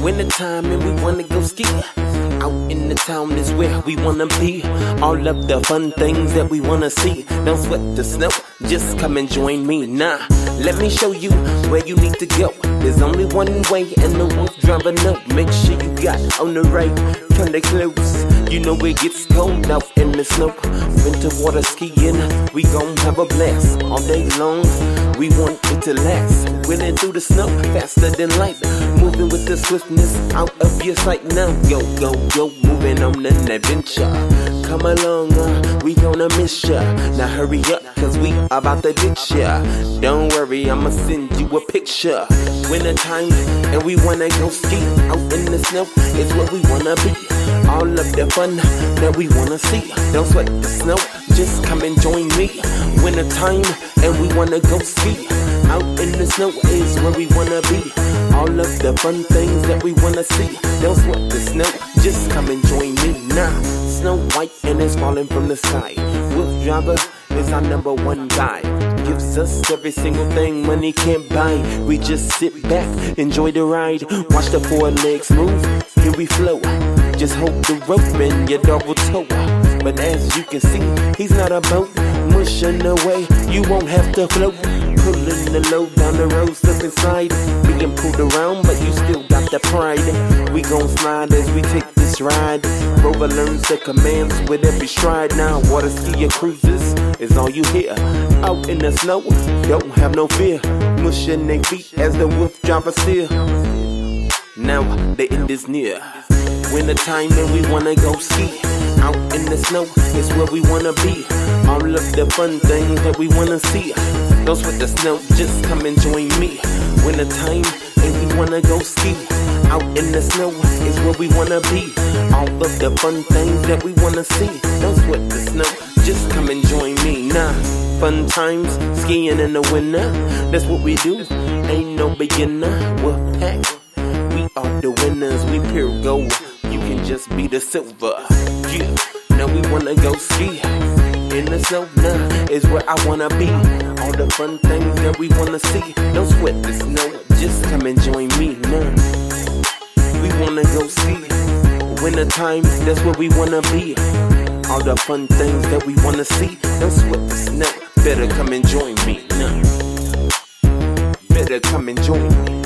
Nah, winter time and we wanna go ski. Out in the town is where we wanna be. All of the fun things that we wanna see. Don't sweat the snow, just come and join me. Nah, let me show you where you need to go. There's only one way, and the wolf driving up. Make sure you got on the right kind of clothes. You know it gets cold out in the snow. Winter water skiing, we gon' have a blast all day long. We want it to last. Winning through the snow faster than light. Moving with the swiftness out of your sight now. Yo, yo, yo, moving on an adventure. Come along, uh, we gonna miss ya. Now hurry up, cause we about to ditch ya. Don't worry, I'ma send you a picture. Winter time, and we wanna go ski out in the snow. It's what we wanna be. All of the fun that we wanna see. Don't sweat the snow, just come and join me. Winter time, and we wanna go ski. Out in the snow is where we wanna be. All of the fun things that we wanna see. Don't sweat the snow, just come and join it's falling from the sky. WooFDriver is our number one guy. Gives us every single thing money can't buy. We just sit back, enjoy the ride, watch the four legs move. Here we flow. Just hold the rope and your double toe. But as you can see, he's not a boat. Mushing away, you won't have to float. Pulling the load down the road, slip inside. Being pulled around, but you still got the pride. We gon' slide as we take ride. Rover learns the commands with every stride. Now, water skier cruises is all you hear. Out in the snow, don't have no fear. Mushing their feet as the WooFDriver steer. Now the end is near. Winter time and we wanna go ski. Out in the snow is where we wanna be. All of the fun things that we wanna see. Those with the snow, just come and join me. Winter time and we wanna go ski. Out in the snow is where we wanna be. All of the fun things that we wanna see. Don't sweat the snow, just come and join me. Nah, fun times skiing in the winter. That's what we do. Ain't no beginner. We're packed. We are the winners. We pure gold. You can just be the silver. Yeah. Now we wanna go ski. In the snow now is where I wanna be. All the fun things that we wanna see. Don't sweat the snow. Just come and join me now. Wanna go ski. Winter time, that's where we wanna be. All the fun things that we wanna see. Don't sweat the snow. Better come and join me now. Better come and join me.